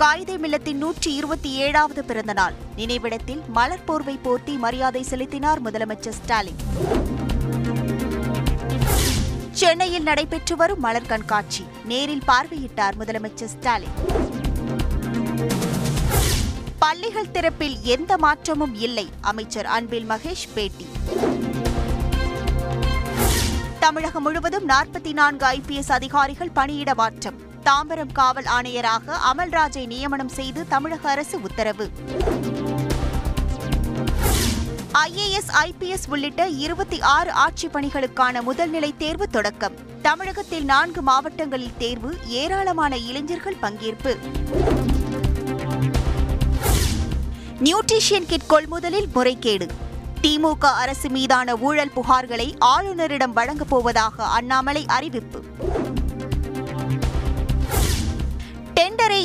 காயிதே மில்லத்தின் நூற்றி இருபத்தி ஏழாவது பிறந்த நாள் நினைவிடத்தில் மலர் போர்வை போர்த்தி மரியாதை செலுத்தினார் முதலமைச்சர் ஸ்டாலின். சென்னையில் நடைபெற்று வரும் மலர் கண்காட்சி. நேரில் பார்வையிட்டார் முதலமைச்சர் ஸ்டாலின். பள்ளிகள் திறப்பில் எந்த மாற்றமும் இல்லை. அமைச்சர் அன்பில் மகேஷ் பேட்டி. தமிழகம் முழுவதும் நாற்பத்தி நான்கு ஐபிஎஸ் அதிகாரிகள் பணியிட மாற்றம். தாம்பரம் காவல் ஆணையராக அமல்ராஜை நியமனம் செய்து தமிழக அரசு உத்தரவு. ஐஏஎஸ் ஐபிஎஸ் உள்ளிட்ட இருபத்தி ஆறு ஆட்சிப் பணிகளுக்கான முதல்நிலை தேர்வு தொடக்கம். தமிழகத்தில் நான்கு மாவட்டங்களில் தேர்வு ஏராளமான இளைஞர்கள் பங்கேற்பு. நியூட்ரிஷியன் கிட் கொள்முதலில் முறைகேடு. திமுக அரசு மீதான ஊழல் புகார்களை ஆளுநரிடம் வழங்கப் போவதாக அண்ணாமலை அறிவிப்பு.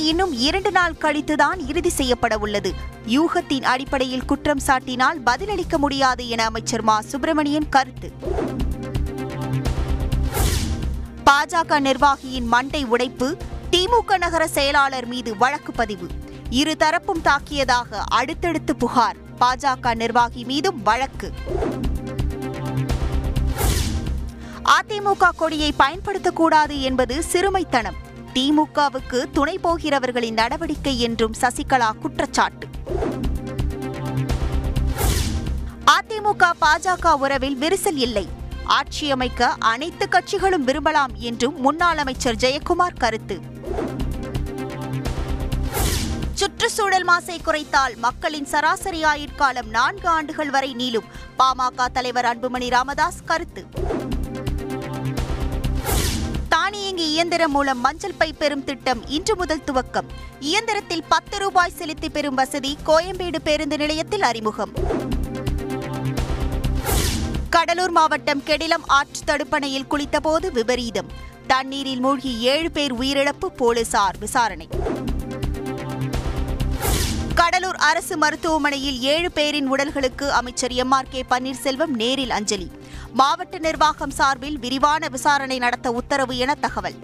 இன்னும் இரண்டு நாள் கழித்துதான் இறுதி செய்யப்பட உள்ளது யூகத்தின் அடிப்படையில் குற்றம் சாட்டினால் பதிலளிக்க முடியாது என அமைச்சர் மா. சுப்பிரமணியன் கருத்து. பாஜக நிர்வாகியின் மண்டை உடைப்பு திமுக நகர செயலாளர் மீது வழக்கு பதிவு. இரு தரப்பும் தாக்கியதாக அடுத்தடுத்து புகார். பாஜக நிர்வாகி மீதும் வழக்கு. அதிமுக கொடியை பயன்படுத்தக்கூடாது என்பது சிறுமைத்தனம். திமுகவுக்கு துணை போகிறவர்களின் நடவடிக்கை என்றும் சசிகலா குற்றச்சாட்டு. அதிமுக பாஜக உறவில் விரிசல் இல்லை. ஆட்சியமைக்க அனைத்து கட்சிகளும் விரும்பலாம் என்றும் முன்னாள் அமைச்சர் ஜெயக்குமார் கருத்து. சுற்றுச்சூழல் மாசை குறைத்தால் மக்களின் சராசரி ஆயுட்காலம் நான்கு ஆண்டுகள் வரை நீளும். பாமக தலைவர் அன்புமணி ராமதாஸ் கருத்து. இயந்திரம் மூலம் மஞ்சள் பை பெறும் திட்டம் இன்று முதல் துவக்கம். இயந்திரத்தில் பத்து ரூபாய் செலுத்தி பெறும் வசதி கோயம்பேடு பேருந்து நிலையத்தில் அறிமுகம். கடலூர் மாவட்டம் கெடிலம் ஆற்று தடுப்பணையில் குளித்தபோது விபரீதம். தண்ணீரில் மூழ்கி ஏழு பேர் உயிரிழப்பு போலீசார் விசாரணை. கடலூர் அரசு மருத்துவமனையில் ஏழு பேரின் உடல்களுக்கு அமைச்சர் எம் ஆர் கே பன்னீர்செல்வம் நேரில் அஞ்சலி. மாவட்ட நிர்வாகம் சார்பில் விரிவான விசாரணை நடத்த உத்தரவு என தகவல்.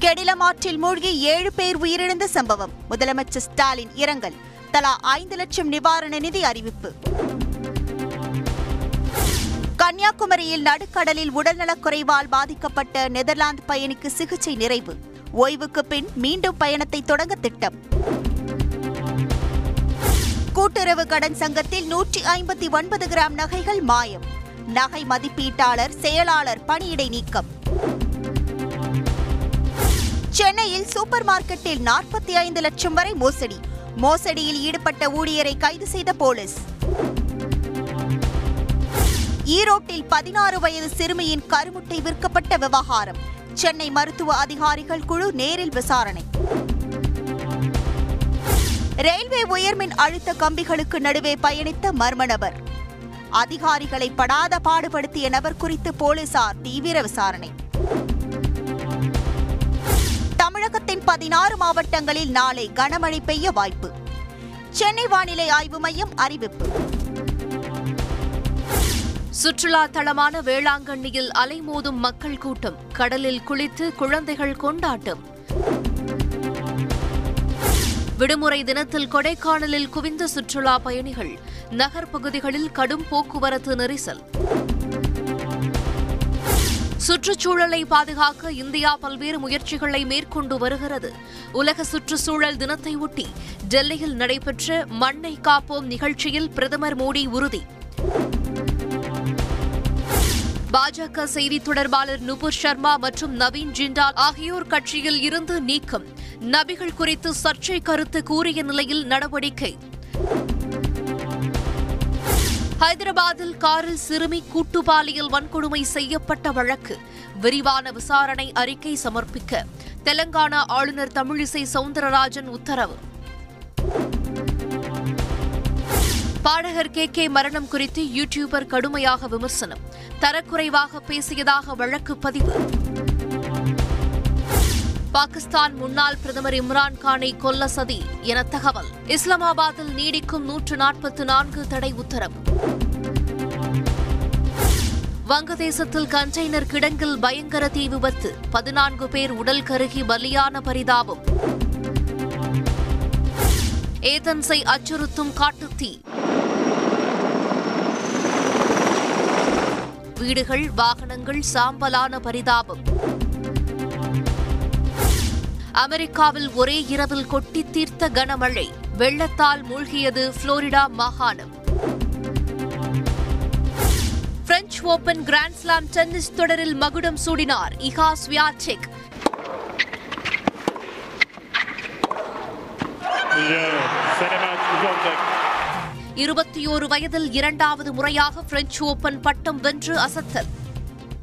கெடிலம் ஆற்றில் மூழ்கி ஏழு பேர் உயிரிழந்த சம்பவம். முதலமைச்சர் ஸ்டாலின் இரங்கல். தலா ஐந்து லட்சம் நிவாரண நிதி அறிவிப்பு. கன்னியாகுமரியில் நடுக்கடலில் உடல்நலக்குறைவால் பாதிக்கப்பட்ட நெதர்லாந்து பயணிக்கு சிகிச்சை நிறைவு. ஓய்வுக்கு பின் மீண்டும் பயணத்தை தொடங்க திட்டம். கூட்டுறவு கடன் சங்கத்தில் நூற்றி ஐம்பத்தி ஒன்பது கிராம் நகைகள் மாயம். நகை மதிப்பீட்டாளர் செயலாளர் பணியிடை நீக்கம். சென்னையில் சூப்பர் மார்க்கெட்டில் நாற்பத்தி ஐந்து லட்சம் வரை மோசடி. மோசடியில் ஈடுபட்ட ஊழியரை கைது செய்த போலீஸ். ஈரோட்டில் பதினாறு வயது சிறுமியின் கருமுட்டை விற்கப்பட்ட விவகாரம். சென்னை மருத்துவ அதிகாரிகள் குழு நேரில் விசாரணை. ரயில்வே உயர்மின் அழுத்த கம்பிகளுக்கு நடுவே பயணித்த மர்ம நபர். அதிகாரிகளை படாத பாடுபடுத்திய நபர் குறித்து போலீசார் தீவிர விசாரணை. தமிழகத்தின் பதினாறு மாவட்டங்களில் நாளை கனமழை பெய்ய வாய்ப்பு. சென்னை வானிலை ஆய்வு மையம் அறிவிப்பு. சுற்றுலா தலமான வேளாங்கண்ணியில் அலைமோதும் மக்கள் கூட்டம் கடலில் குளித்து குழந்தைகள் கொண்டாட்டம். விடுமுறை தினத்தில் கொடைக்கானலில் குவிந்த சுற்றுலா பயணிகள் நகர்ப்பகுதிகளில் கடும் போக்குவரத்து நெரிசல். சுற்றுச்சூழலை பாதுகாக்க இந்தியா பல்வேறு முயற்சிகளை மேற்கொண்டு வருகிறது. உலக சுற்றுச்சூழல் தினத்தை ஒட்டி டெல்லியில் நடைபெற்ற மண்ணை காப்போம் நிகழ்ச்சியில் பிரதமர் மோடி உறுதி. பாஜக செய்தி தொடர்பாளர் நுபுர் சர்மா மற்றும் நவீன் ஜிண்டால் ஆகியோர் கட்சியில் இருந்து நீக்கம். நபிகள் குறித்து சர்ச்சை கருத்து கூறிய நிலையில் நடவடிக்கை. ஹைதராபாத்தில் காரில் சிறுமி கூட்டுப்பாலியல் வன்கொடுமை செய்யப்பட்ட வழக்கு. விரிவான விசாரணை அறிக்கை சமர்ப்பிக்க. தெலங்கானா ஆளுநர் தமிழிசை சவுந்தரராஜன் உத்தரவு. பாடகர் கே கே மரணம் குறித்து யூடியூபர் கடுமையாக விமர்சனம். தரக்குறைவாக பேசியதாக வழக்கு பதிவு. பாகிஸ்தான் முன்னாள் பிரதமர் இம்ரான் கானை கொல்ல சதி என தகவல். இஸ்லாமாபாத்தில் நீடிக்கும் நூற்று நாற்பத்து நான்கு தடை உத்தரவு. வங்கதேசத்தில் கண்டெய்னர் கிடங்கில் பயங்கர தீ விபத்து. பதினான்கு பேர் உடல் கருகி பலியான பரிதாபம். ஏதன்ஸை அச்சுறுத்தும் காட்டுத்தீ. வீடுகள் வாகனங்கள் சாம்பலான பரிதாபம். அமெரிக்காவில் ஒரே இரவில் கொட்டி தீர்த்த கனமழை. வெள்ளத்தால் மூழ்கியது புளோரிடா மாகாணம். French Open grand slam tennis தொடரில் மகுடம் சூடினார் Iga Swiatek Yeah, set Swiatek இருபத்தி ஓரு வயதில் இரண்டாவது முறையாக பிரெஞ்சு ஓபன் பட்டம் வென்று அசத்தல்.